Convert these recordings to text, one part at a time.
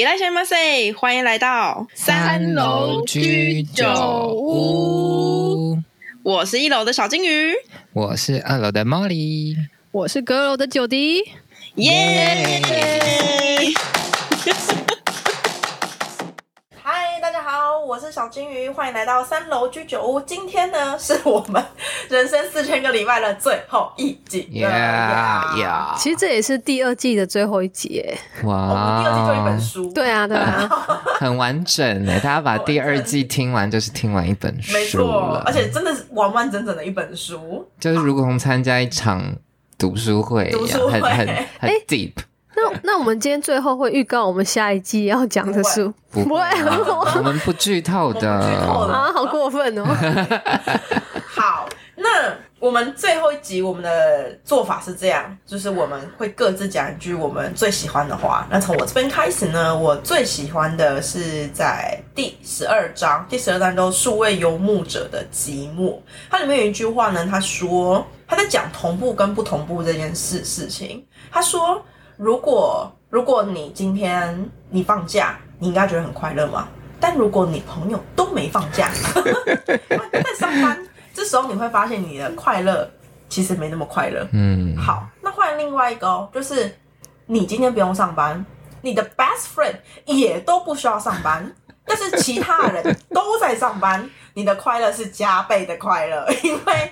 いらっしゃいませ，欢迎来到三楼居酒屋。我是一楼的小金鱼，我是二楼的 Molly，我是阁楼的久迪。耶、 是小金鱼，欢迎来到三楼居酒屋。今天呢，是我们人生四千个礼拜的最后一集。Yeah, yeah. 其实这也是第二季的最后一集。哇、wow. 哦，第二季就一本书。对啊，对啊，很完整诶。大家把第二季听完，就是听完一本书。没错，而且真的是完完整整的一本书，就是如同参加一场读书会一样，读书会很很很 deep。那那我们今天最后会预告我们下一季要讲的书，不会，我们不剧透的，透的啊，好过分哦。好，那我们最后一集我们的做法是这样，就是我们会各自讲一句我们最喜欢的话。那从我这边开始呢，我最喜欢的是在第十二章，第十二章都数位游牧者的寂寞。它里面有一句话呢，他说他在讲同步跟不同步这件事事情，他说。如果如果你今天你放假，你应该觉得很快乐吗？但如果你朋友都没放假，在上班，这时候你会发现你的快乐其实没那么快乐。嗯，好，那换另外一个哦，就是你今天不用上班，你的 best friend 也都不需要上班，但是其他人都在上班。你的快乐是加倍的快乐，因为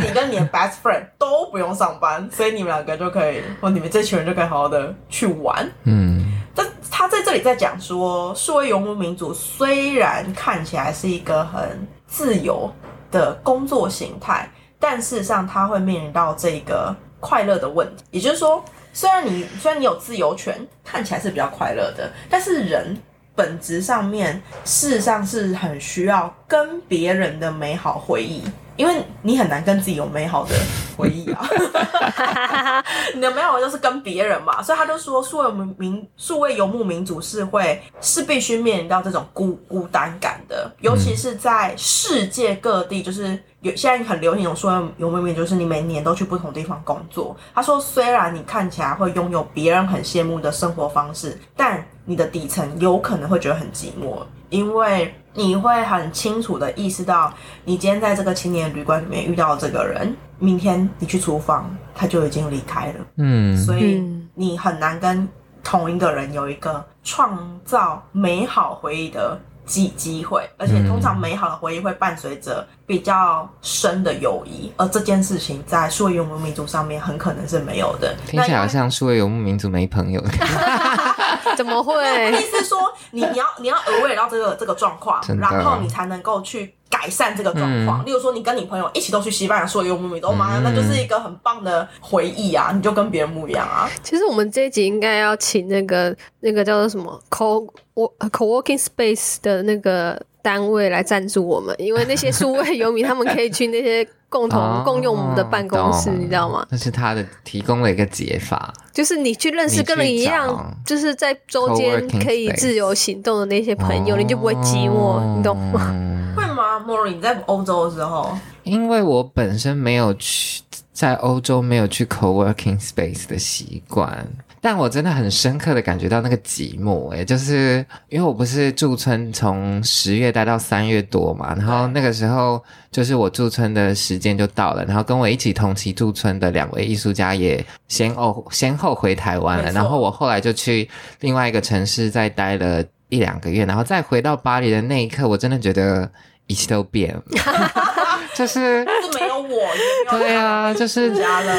你跟你的 best friend 都不用上班，所以你们两个就可以，或你们这群人就可以好好的去玩。嗯，但他在这里在讲说，数位游牧民族虽然看起来是一个很自由的工作形态，但事实上他会面临到这个快乐的问题。也就是说，虽然你虽然你有自由权，看起来是比较快乐的，但是人。本质上面，事实上是很需要跟别人的美好回忆，因为你很难跟自己有美好的回忆啊。你的美好就是跟别人嘛，所以他就说，数位民数位游牧民族是会是必须面临到这种孤孤单感的，尤其是在世界各地，就是有现在很流行一种数位游牧民族，就是你每年都去不同地方工作。他说，虽然你看起来会拥有别人很羡慕的生活方式，但你的底层有可能会觉得很寂寞，因为你会很清楚的意识到，你今天在这个青年旅馆里面遇到的这个人，明天你去厨房，他就已经离开了。嗯，所以你很难跟同一个人有一个创造美好回忆的机机会，而且通常美好的回忆会伴随着比较深的友谊，而这件事情在数位游牧民族上面很可能是没有的。听起来好像数位游牧民族没朋友。怎么会？意思说你你要你要 aware 到这个这个状况，然后你才能够去改善这个状况。嗯、例如说，你跟你朋友一起都去西班牙说游牧民族，妈呀，那就是一个很棒的回忆啊！你就跟别人不一样啊。其实我们这一集应该要请那个那个叫做什么 co co-working space 的那个单位来赞助我们，因为那些数位游民他们可以去那些共同、哦、共用我们的办公室，你知道吗？那是他的提供了一个解法，就是你去认识跟你一样，就是在周间可以自由行动的那些朋友，你就不会寂寞，你懂吗？会吗？Mori，你在欧洲的时候，因为我本身没有去在欧洲没有去 co-working space 的习惯。但我真的很深刻的感觉到那个寂寞，诶，就是因为我不是驻村从十月待到三月多嘛，然后那个时候就是我驻村的时间就到了，然后跟我一起同期驻村的两位艺术家也先后先后回台湾了，然后我后来就去另外一个城市再待了一两个月，然后再回到巴黎的那一刻，我真的觉得一切都变了。就是没有我，对啊，就是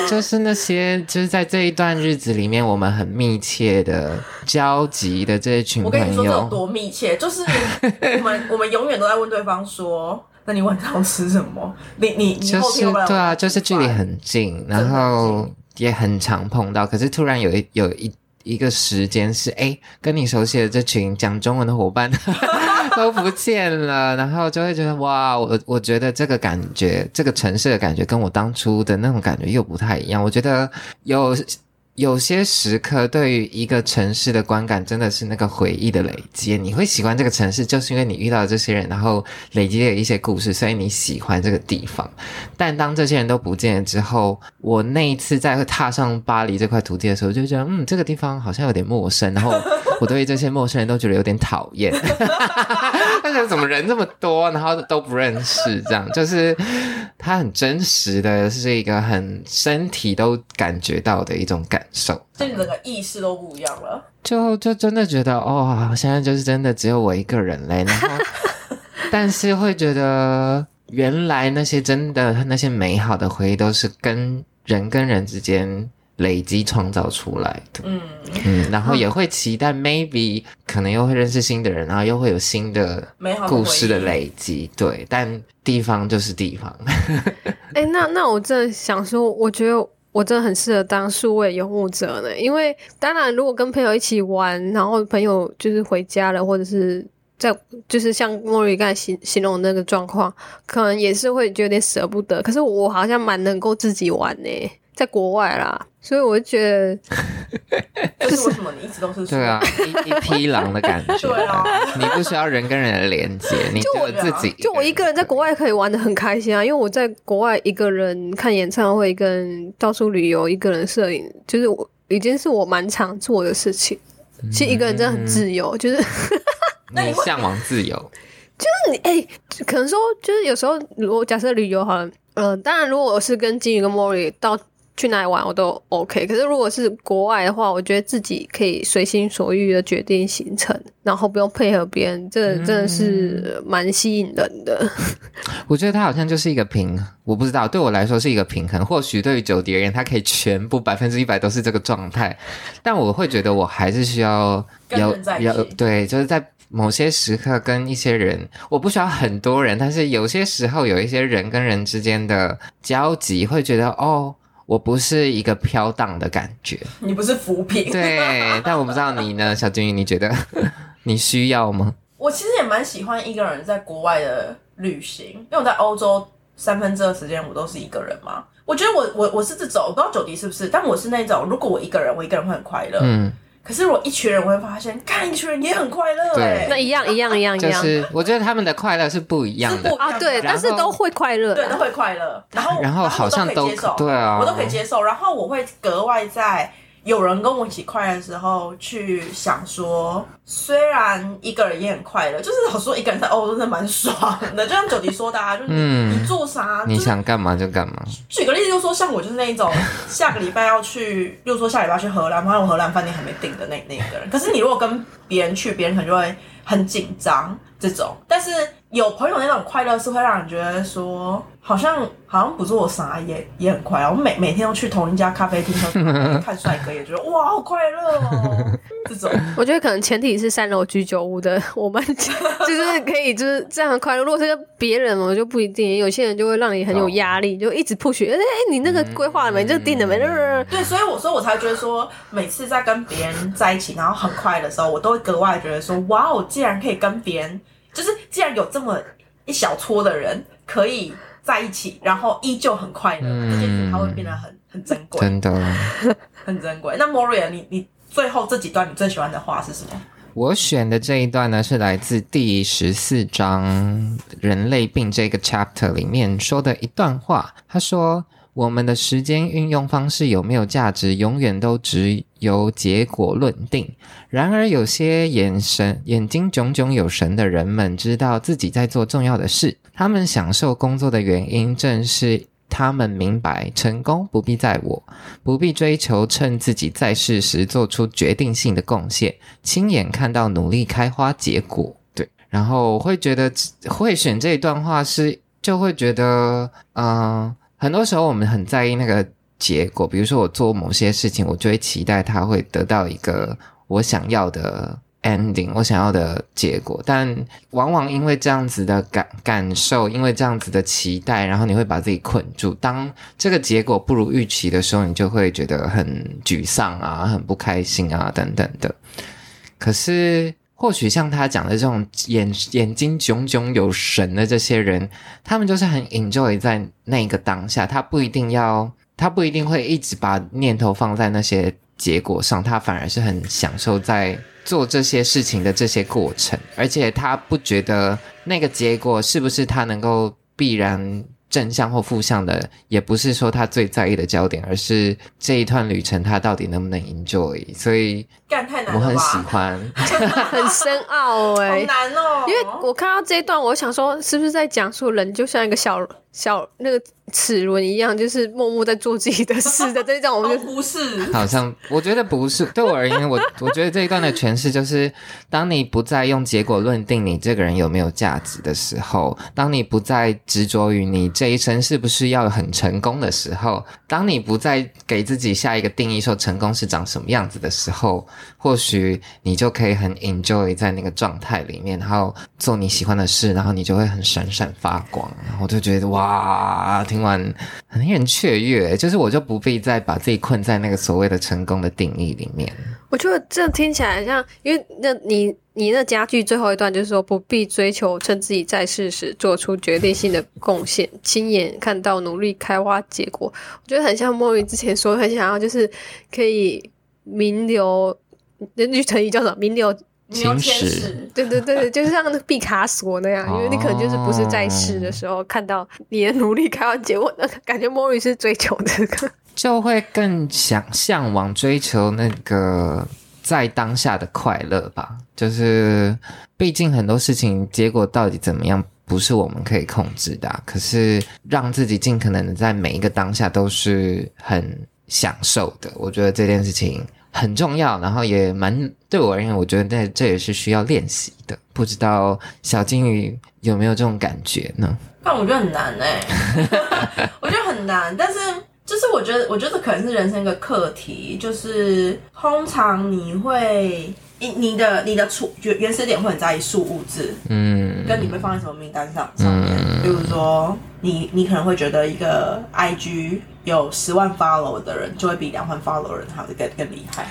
就是那些就是在这一段日子里面，我们很密切的交集的这一群朋友。我跟你说这有多密切，就是我们 我们永远都在问对方说：“那你晚上吃什么？”你你你就是对啊，就是距离很近，然后也很常碰到。可是突然有一有一一个时间是，哎，跟你熟悉的这群讲中文的伙伴。都不见了，然后就会觉得哇，我我觉得这个感觉，这个城市的感觉跟我当初的那种感觉又不太一样。我觉得有有些时刻，对于一个城市的观感，真的是那个回忆的累积。你会喜欢这个城市，就是因为你遇到这些人，然后累积了一些故事，所以你喜欢这个地方。但当这些人都不见了之后，我那一次在踏上巴黎这块土地的时候，就觉得，嗯，这个地方好像有点陌生。然后 我对这些陌生人都觉得有点讨厌。但是怎么人这么多，然后都不认识，这样就是它很真实的是一个很身体都感觉到的一种感。手，就整个意识都不一样了，就就真的觉得哦，现在就是真的只有我一个人嘞。然后，但是会觉得原来那些真的那些美好的回忆都是跟人跟人之间累积创造出来的。嗯嗯，然后也会期待 maybe 可能又会认识新的人，然后又会有新的故事的累积。对，但地方就是地方。哎、欸，那那我真的想说，我觉得。我真的很适合当数位游牧者呢，因为当然，如果跟朋友一起玩，然后朋友就是回家了，或者是在就是像莫瑞刚才形形容那个状况，可能也是会有点舍不得。可是我好像蛮能够自己玩呢，在国外啦。所以我就觉得，就是为什么你一直都是对啊，一一 匹狼的感觉。对啊，你不需要人跟人的连接，你就自己就我一个人在国外可以玩的很开心啊，因为我在国外一个人看演唱会，跟到处旅游，一个人摄影，就是我已经是我蛮常做的事情。其实一个人真的很自由，就是 你向往自由，就是你哎、欸，可能说就是有时候如果假设旅游好了，嗯、呃，当然如果我是跟金鱼跟莫瑞到。去哪里玩我都 OK，可是如果是国外的话，我觉得自己可以随心所欲的决定行程，然后不用配合别人，这真的是蛮吸引人的。嗯、我觉得它好像就是一个平衡，我不知道对我来说是一个平衡。或许对于九迪而言，他可以全部百分之一百都是这个状态，但我会觉得我还是需要要要对，就是在某些时刻跟一些人，我不需要很多人，但是有些时候有一些人跟人之间的交集，会觉得哦。我不是一个飘荡的感觉，你不是浮萍。对，但我不知道你呢，小金鱼，你觉得 你需要吗？我其实也蛮喜欢一个人在国外的旅行，因为我在欧洲三分之二时间我都是一个人嘛。我觉得我我我是这种，我不知道九迪是不是，但我是那种，如果我一个人，我一个人会很快乐。嗯。可是我一群人，我会发现，看一群人也很快乐。对，那一样一样一样一样。就是我觉得他们的快乐是不一样的啊，对，但是都会快乐，对，都会快乐。然后然后好像都可以接受，对啊，我都可以接受。然后我会格外在。有人跟我一起快乐的时候，去想说，虽然一个人也很快乐，就是老说一个人在欧洲真的蛮爽的。就像九迪说的，啊，就是你，做啥，你想干嘛就干嘛。举个例子，就是说像我就是那一种，下个礼拜要去，又说下礼拜去荷兰，然后我荷兰饭店还没订的那那个人。可是你如果跟别人去，别人可能就会很紧张这种。但是有朋友那种快乐是会让人觉得说。好像好像不做啥也也很快乐，我每每天都去同一家咖啡厅看帅哥，也觉得哇好快乐哦。这种我觉得可能前提是三楼居酒屋的，我们就是可以就是这样快乐。如果是跟别人，我就不一定。有些人就会让你很有压力，就一直 push。哎，你那个规划了没？这个定了没？对，所以我说我才觉得说，每次在跟别人在一起，然后很快乐的时候，我都会格外觉得说，哇，我既然可以跟别人，就是既然有这么一小撮的人可以。在一起，然后依旧很快乐，这件事它会变得很很珍贵，真的 很珍贵。那 Moria，你你最后这几段你最喜欢的话是什么？我选的这一段呢，是来自第十四章人类病这个 chapter 里面说的一段话。他说：“我们的时间运用方式有没有价值，永远都只由结果论定。然而，有些眼神眼睛炯炯有神的人们，知道自己在做重要的事。”他们享受工作的原因，正是他们明白成功不必在我，不必追求趁自己在世时做出决定性的贡献，亲眼看到努力开花结果。对，然后会觉得会选这一段话是，就会觉得，嗯、呃，很多时候我们很在意那个结果，比如说我做某些事情，我就会期待它会得到一个我想要的。ending 我想要的结果，但往往因为这样子的感感受，因为这样子的期待，然后你会把自己困住。当这个结果不如预期的时候，你就会觉得很沮丧啊，很不开心啊，等等的。可是，或许像他讲的这种眼眼睛炯炯有神的这些人，他们就是很 enjoy 在那个当下，他不一定要，他不一定会一直把念头放在那些。结果上，他反而是很享受在做这些事情的这些过程，而且他不觉得那个结果是不是他能够必然。正向或负向的，也不是说他最在意的焦点，而是这一段旅程他到底能不能 enjoy。所以，干太难？我很喜欢，很深奥哎、欸，好难哦。因为我看到这一段，我想说，是不是在讲述人就像一个小小那个。齿轮一样，就是默默在做自己的事的 这种，我们就不是。好像我觉得不是，对我而言，我我觉得这一段的诠释就是：当你不再用结果论定你这个人有没有价值的时候，当你不再执着于你这一生是不是要很成功的时候，当你不再给自己下一个定义说成功是长什么样子的时候，或许你就可以很 enjoy 在那个状态里面，然后做你喜欢的事，然后你就会很闪闪发光。然后我就觉得哇，挺。很很令人雀跃，就是我就不必再把自己困在那个所谓的成功的定义里面。我觉得这听起来像，因为那你你那家具最后一段就是说，不必追求趁自己在世时做出决定性的贡献，亲眼看到努力开花结果。我觉得很像莫云之前说，很想要就是可以名留，那句成语叫什么？名留。青史，对对对，就是像毕卡索那样，因为你可能就是不是在世的时候看到你的努力开花结果，那感觉莫瑞是追求这个，就会更想向往追求那个在当下的快乐吧。就是毕竟很多事情结果到底怎么样，不是我们可以控制的啊。可是让自己尽可能的在每一个当下都是很享受的，我觉得这件事情。很重要，然后也蛮对我而言，我觉得这这也是需要练习的。不知道小金鱼有没有这种感觉呢？但我觉得很难哎、我觉得很难。但是就是我觉得，我觉得可能是人生一个课题，就是通常你会。你你的你的出原原始点会很在意数物质，嗯，跟你被放在什么名单上上面，嗯、比如说你你可能会觉得一个 IG 有十万 follow 的人就会比两万 follow 人还要更更厉害，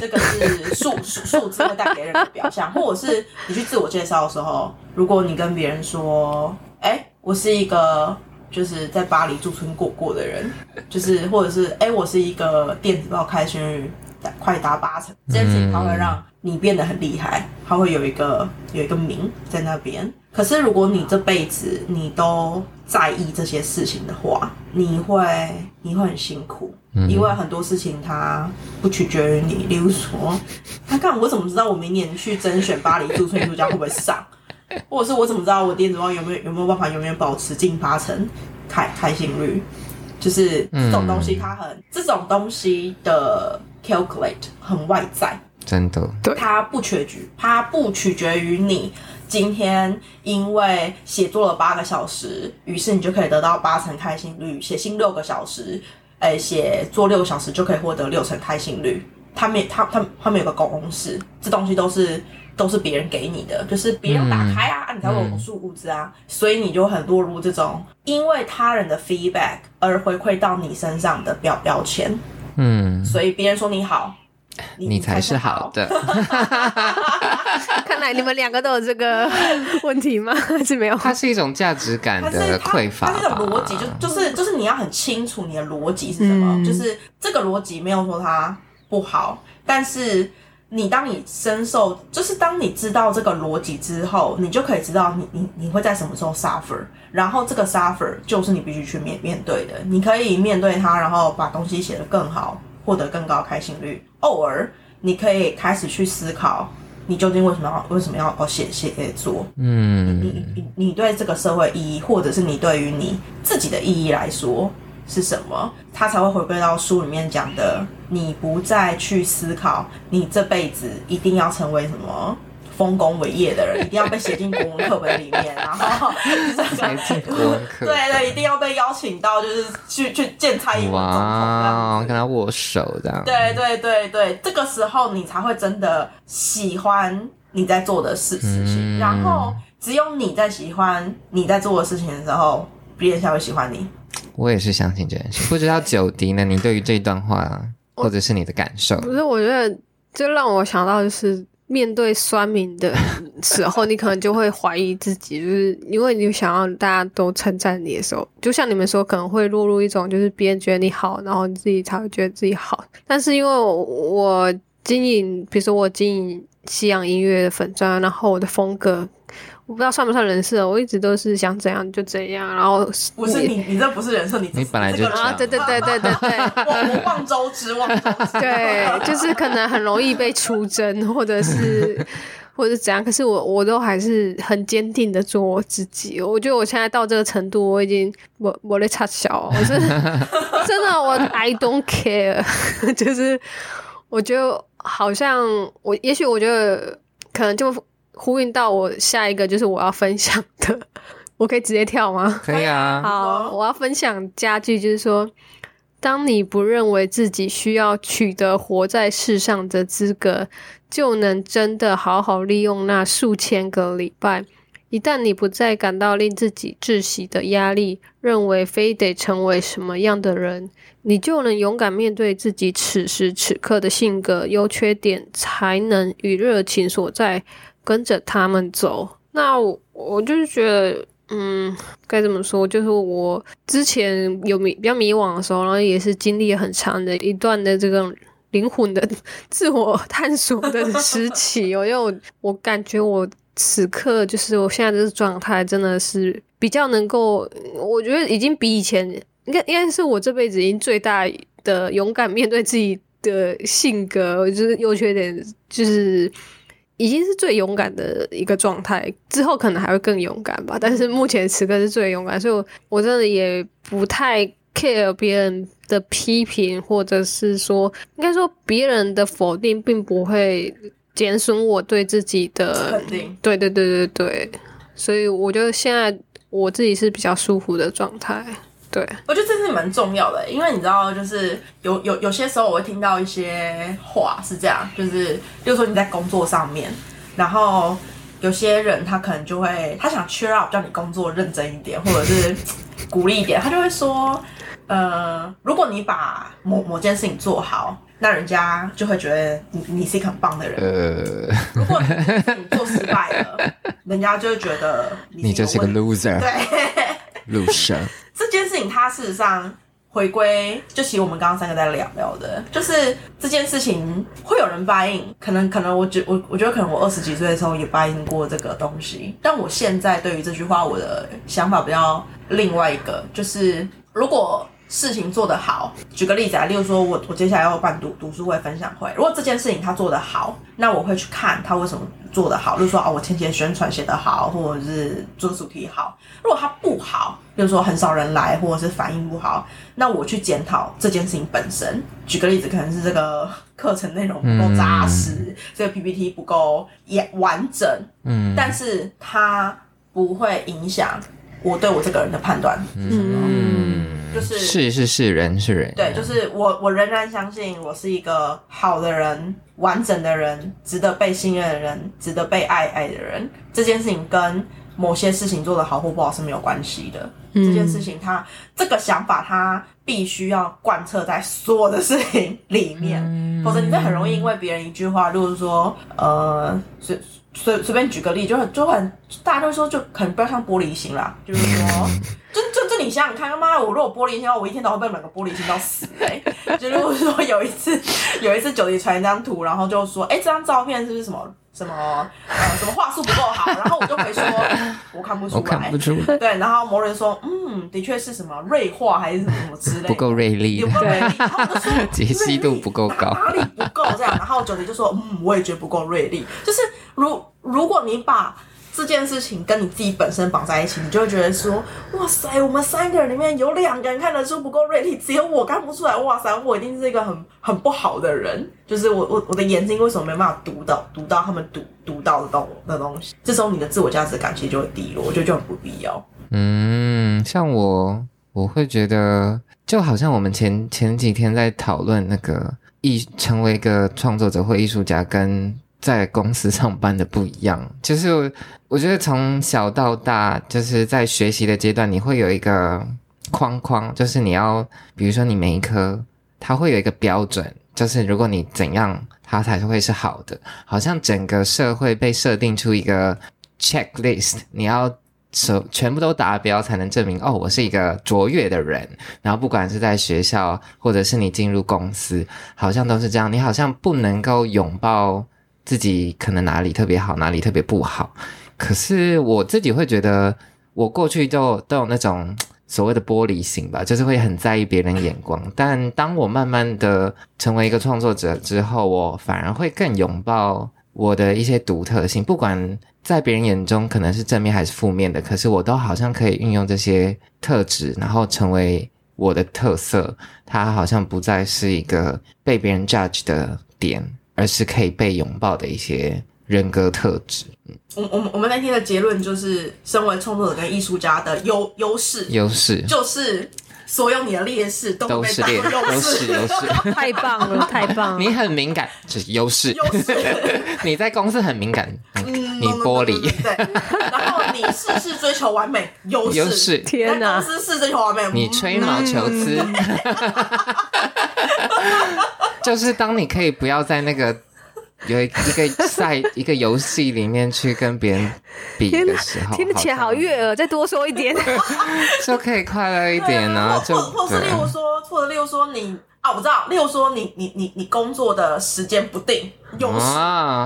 这个是数数数字会带给人的表象，或者是你去自我介绍的时候，如果你跟别人说，哎、欸，我是一个就是在巴黎驻村过过的人，就是或者是哎、欸，我是一个电子报开心日。快达八成，这件事情它会让你变得很厉害，它会有一个有一个名在那边。可是如果你这辈子你都在意这些事情的话，你会你会很辛苦，因为很多事情它不取决于你。例如说，他看我怎么知道我明年去甄选巴黎驻村作家会不会上，或者是我怎么知道我电子报有没有有没有办法永远保持近八成开开心率？就是这种东西，它很这种东西的。Calculate 很外在，真的，对，它不取决，它不取决于你今天因为写作了八个小时，于是你就可以得到八成开心率；写信六个小时，哎、欸，写作六个小时就可以获得六成开心率。他们他他他们有个公式，这东西都是都是别人给你的，就是别人打开啊，嗯、你才会有数物质啊，嗯、所以你就很落入这种因为他人的 feedback 而回馈到你身上的标标签。嗯，所以别人说你好，你，你才是好的。看来你们两个都有这个 问题吗？还是没有？它是一种价值感的匮乏，它是一种逻辑，就就是就是你要很清楚你的逻辑是什么。嗯、就是这个逻辑没有说它不好，但是你当你深受，就是当你知道这个逻辑之后，你就可以知道你你你会在什么时候 suffer。然后这个 suffer 就是你必须去面面对的，你可以面对它，然后把东西写得更好，获得更高开心率。偶尔你可以开始去思考，你究竟为什么要为什么要哦写写作？嗯，你你你对这个社会意义，或者是你对于你自己的意义来说是什么？他才会回归到书里面讲的，你不再去思考你这辈子一定要成为什么。丰功伟业的人一定要被写进国文课本里面，然后写进国文课，对对，一定要被邀请到，就是去去见蔡英文总统，哇，跟他握手这样。对对对对，这个时候你才会真的喜欢你在做的事事情，嗯、然后只有你在喜欢你在做的事情的时候，别人才会喜欢你。我也是相信这件事。不知道九迪呢？你对于这段话或者是你的感受？不是，我觉得就让我想到就是。面对酸民的时候，你可能就会怀疑自己，就是因为你想要大家都称赞你的时候，就像你们说，可能会落入一种就是别人觉得你好，然后你自己才会觉得自己好。但是因为我经营，比如说我经营西洋音乐的粉专，然后我的风格。我不知道算不算人设，我一直都是想怎样就怎样，然后不是你，你这不是人设，你你本来就啊，对对对对对对，我望周知，望周知，对，就是可能很容易被出征，或者是 或者是怎样，可是我我都还是很坚定的做我自己。我觉得我现在到这个程度，我已经我我在插小，我是 真的我 I don't care，就是我觉得好像我也许我觉得可能就。呼应到我下一个就是我要分享的，我可以直接跳吗？可以啊。好，我要分享家具，就是说，当你不认为自己需要取得活在世上的资格，就能真的好好利用那数千个礼拜。一旦你不再感到令自己窒息的压力，认为非得成为什么样的人，你就能勇敢面对自己此时此刻的性格、优缺点、才能与热情所在。跟着他们走，那我，我就是觉得，嗯，该怎么说？就是我之前有迷比较迷惘的时候，然后也是经历了很长的一段的这个灵魂的自我探索的时期。我 又我感觉我此刻就是我现在这个状态，真的是比较能够，我觉得已经比以前应该应该是我这辈子已经最大的勇敢面对自己的性格，就是优缺点，就是。已经是最勇敢的一个状态，之后可能还会更勇敢吧。但是目前此刻是最勇敢，所以我我真的也不太 care 别人的批评，或者是说，应该说别人的否定并不会减损我对自己的肯定。对对对对对，所以我觉得现在我自己是比较舒服的状态。对，我觉得这是蛮重要的，因为你知道，就是有有有些时候我会听到一些话是这样，就是比如说你在工作上面，然后有些人他可能就会他想 cheer up，叫你工作认真一点，或者是 鼓励一点，他就会说，呃，如果你把某某件事情做好，那人家就会觉得你你是一个很棒的人。呃，如果你做失败了，人家就会觉得你，你就是个 loser。对，loser。他事情，它事实上回归，就其实我们刚刚三个在聊聊的，就是这件事情会有人答应可能可能我觉我我觉得可能我二十几岁的时候也答应过这个东西，但我现在对于这句话，我的想法比较另外一个，就是如果。事情做得好，举个例子啊，例如说我我接下来要办读读书会分享会，如果这件事情他做得好，那我会去看他为什么做得好，例如说啊，我前期的宣传写得好，或者是做主题好。如果他不好，例如说很少人来，或者是反应不好，那我去检讨这件事情本身。举个例子，可能是这个课程内容不够扎实，嗯、这个 PPT 不够也完整，嗯，但是它不会影响我对我这个人的判断是什么。嗯就是是是是人是人，对，就是我我仍然相信我是一个好的人，完整的人，值得被信任的人，值得被爱爱的人。这件事情跟某些事情做得好或不好是没有关系的。嗯、这件事情它，它这个想法，它必须要贯彻在所有的事情里面，嗯、否则你会很容易因为别人一句话，就是说，呃，随随随便举个例，就很就很大家都说，就可能不要像玻璃心啦，就是说。就就就你想想看，他妈的，我如果玻璃心的话，我一天到晚被两个玻璃心到死哎、欸！就如果说有一次，有一次九弟传一张图，然后就说，哎、欸，这张照片是不是什么什么呃什么话术不够好？然后我就回说，我看不出来，我看不出来。对，然后魔人说，嗯，的确是什么锐化还是什么什么之类的，不够锐利，不够锐利。然后我就说，解析度不够高，哪里不够这样？然后九弟就说，嗯，我也觉得不够锐利。就是如如果你把这件事情跟你自己本身绑在一起，你就会觉得说，哇塞，我们三个人里面有两个人看得出不够锐利，只有我看不出来。哇塞，我一定是一个很 很不好的人。就是我我我的眼睛为什么没办法读到读到他们读读到的东的东西？这时候你的自我价值感其实就会低落，我觉得就很不必要。嗯，像我我会觉得，就好像我们前前几天在讨论那个艺成为一个创作者或艺术家跟。在公司上班的不一样，就是我觉得从小到大，就是在学习的阶段，你会有一个框框，就是你要，比如说你每一科，它会有一个标准，就是如果你怎样，它才会是好的。好像整个社会被设定出一个 checklist，你要所全部都达标才能证明哦，我是一个卓越的人。然后不管是在学校，或者是你进入公司，好像都是这样。你好像不能够拥抱自己可能哪里特别好，哪里特别不好。可是我自己会觉得，我过去就都有那种。所谓的玻璃心吧，就是会很在意别人眼光。但当我慢慢的成为一个创作者之后，我反而会更拥抱我的一些独特性，不管在别人眼中可能是正面还是负面的，可是我都好像可以运用这些特质，然后成为我的特色。它好像不再是一个被别人 judge 的点，而是可以被拥抱的一些。人格特质，我我们我们那天的结论就是，身为创作者跟艺术家的优优势，优势就是所有你的劣势都被当作优势，优势，太棒了，太棒了！你很敏感，这是优势。优势，你在公司很敏感，嗯，你玻璃，对。然后你事事追求完美，优势。优势，天哪！公司事事追求完美，你吹毛求疵。就是当你可以不要在那个。有一个赛一个游戏里面去跟别人比的时候，听起来好悦耳，再多说一点，就可以快乐一点呢。就或是例如说，或者例如说你啊，我知道，例如说你你你你工作的时间不定，优势，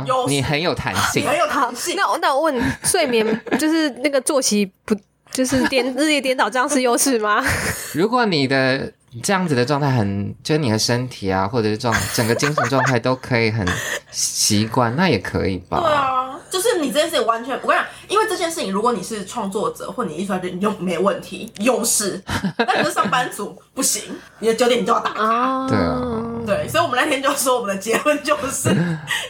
优势，你很有弹性，很有弹性。那我那我问，睡眠就是那个作息不就是颠日夜颠倒，这样是优势吗？如果你的。这样子的状态很，就是你的身体啊，或者是状整个精神状态都可以很习惯，那也可以吧？对啊，就是你这件事情完全，我跟你讲，因为这件事情，如果你是创作者或你艺术家，你就没问题，优势。但你是上班族不行，你的九点你就要打卡。对啊，对，所以我们那天就说，我们的结婚就是，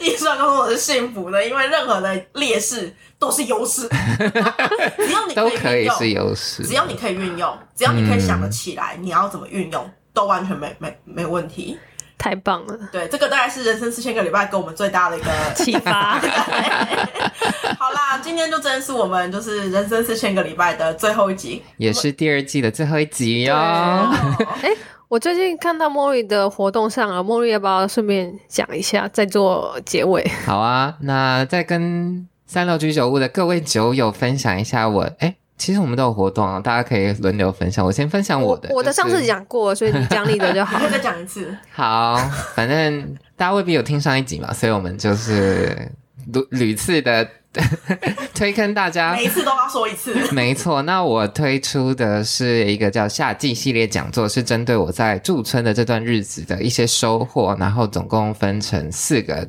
艺术家工作者是幸福的，因为任何的劣势。都是优势，只要你可以用，都可以是优势。只要你可以运用，只要你可以想得起来，嗯、你要怎么运用，都完全没没没问题。太棒了！对，这个大概是人生四千个礼拜给我们最大的一个 启发。好啦，今天就真的是我们就是人生四千个礼拜的最后一集，也是第二季的最后一集哟。哎、欸，我最近看到莫莉的活动上啊，莫莉要不要顺便讲一下，再做结尾？好啊，那再跟。三六居酒屋的各位酒友，分享一下我哎，其实我们都有活动啊，大家可以轮流分享。我先分享我的，我，我的上次讲过，所以你讲你的就好。再讲一次。好，反正大家未必有听上一集嘛，所以我们就是屡屡次的 推坑大家，每一次都要说一次。没错，那我推出的是一个叫夏季系列讲座，是针对我在驻村的这段日子的一些收获，然后总共分成四个。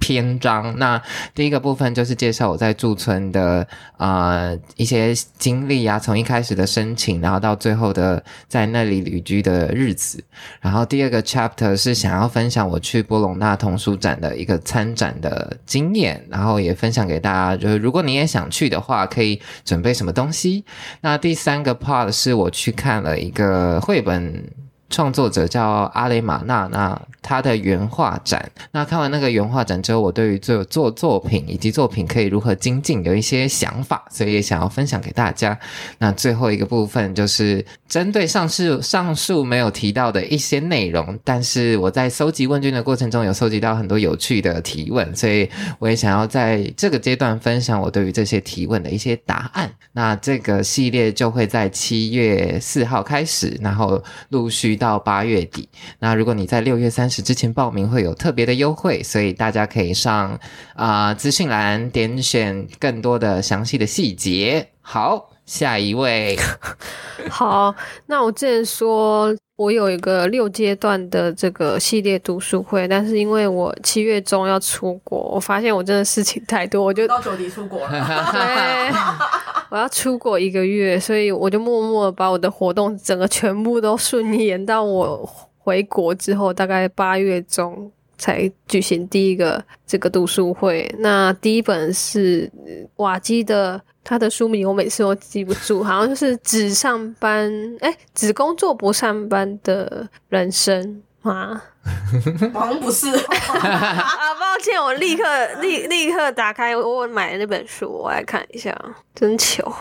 篇章，那第一个部分就是介绍我在驻村的呃一些经历啊，从一开始的申请，然后到最后的在那里旅居的日子。然后第二个 chapter 是想要分享我去波隆纳童书展的一个参展的经验，然后也分享给大家，就是如果你也想去的话，可以准备什么东西。那第三个 part 是我去看了一个绘本。创作者叫阿雷玛娜，那他的原画展。那看完那个原画展之后，我对于做做作品以及作品可以如何精进有一些想法，所以也想要分享给大家。那最后一个部分就是针对上述上述没有提到的一些内容，但是我在搜集问卷的过程中有搜集到很多有趣的提问，所以我也想要在这个阶段分享我对于这些提问的一些答案。那这个系列就会在七月四号开始，然后陆续。到八月底，那如果你在六月三十之前报名，会有特别的优惠，所以大家可以上啊、呃、资讯栏点选更多的详细的细节。好，下一位。好，那我之前说我有一个六阶段的这个系列读书会，但是因为我七月中要出国，我发现我真的事情太多，我就到九底出国了。我要出国一个月，所以我就默默把我的活动整个全部都顺延到我回国之后，大概八月中才举行第一个这个读书会。那第一本是瓦基的，他的书名我每次都记不住，好像就是只上班，哎，只工作不上班的人生。啊，好像不是 啊，抱歉，我立刻立立刻打开我买的那本书，我来看一下，真糗。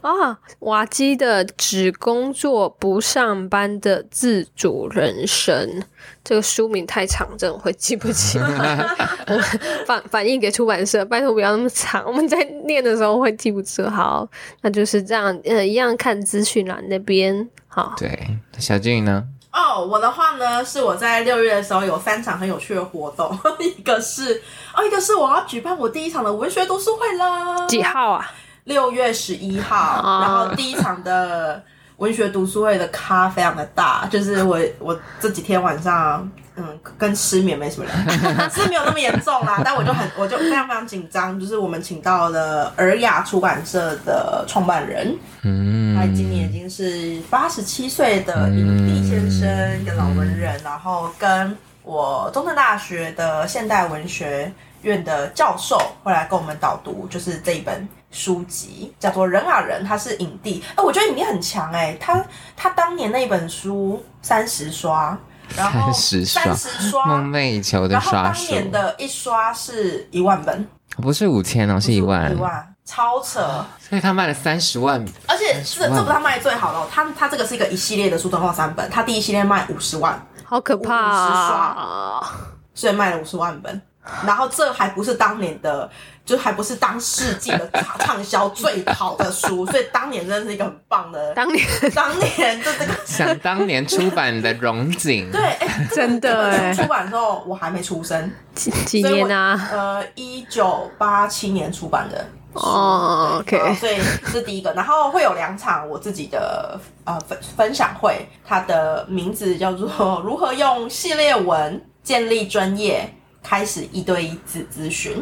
啊，瓦基的只工作不上班的自主人生，这个书名太长，真的会记不起。我们反反映给出版社，拜托不要那么长，我们在念的时候会记不住。好，那就是这样，呃，一样看资讯栏那边。好，对，小静呢？哦，oh, 我的话呢，是我在六月的时候有三场很有趣的活动，一个是哦，一个是我要举办我第一场的文学读书会了，几号啊？六月十一号，oh. 然后第一场的文学读书会的咖非常的大，就是我我这几天晚上。嗯，跟失眠没什么两样，是没有那么严重啦。但我就很，我就非常非常紧张。就是我们请到了尔雅出版社的创办人，嗯，他今年已经是八十七岁的影帝先生，一个老文人，然后跟我中正大学的现代文学院的教授会来跟我们导读，就是这一本书籍叫做《人啊人》，他是影帝。哎，我觉得影帝很强哎，他他当年那一本书三十刷。然后三十刷，梦寐以求的刷，然后当年的一刷是一万本，不是五千哦，是一万，一万，超扯。所以他卖了三十万，而且这这不是他卖最好的，哦他他这个是一个一系列的书，总共三本，他第一系列卖五十万，好可怕啊！五十刷，所以卖了五十万本，然后这还不是当年的。就还不是当世纪的畅销最好的书，所以当年真的是一个很棒的。当年，当年就这个想当年出版的荣景。对，哎，真的哎。出版的时候我还没出生，几几年啊？呃，一九八七年出版的。哦，OK。所以是第一个，然后会有两场我自己的呃分分享会，它的名字叫做 《如何用系列文建立专业，开始一对一咨咨询》。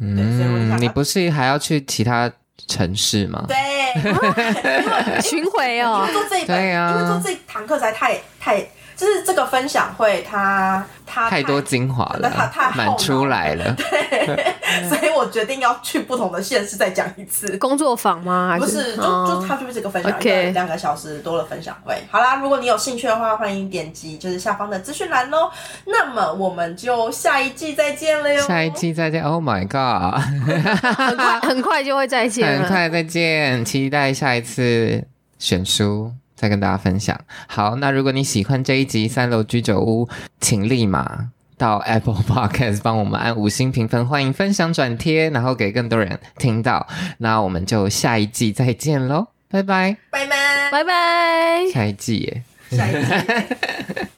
嗯，你不是还要去其他城市吗？对，啊、巡回哦，因为做这一本，对啊、因为做这堂课才太太。就是这个分享会，它它太多精华了，它太满出来了。对，所以我决定要去不同的县市再讲一次。工作坊吗？还是不是，就就它就是这个分享会，两个小时多的分享会。好啦，如果你有兴趣的话，欢迎点击就是下方的资讯栏喽。那么我们就下一季再见了哟。下一季再见，Oh my god！很快很快就会再见，很快再见，期待下一次选书。再跟大家分享。好，那如果你喜欢这一集三楼居酒屋，请立马到 Apple Podcast 帮我们按五星评分，欢迎分享转贴，然后给更多人听到。那我们就下一季再见喽，拜拜，拜拜，拜拜，下一季耶，下一季。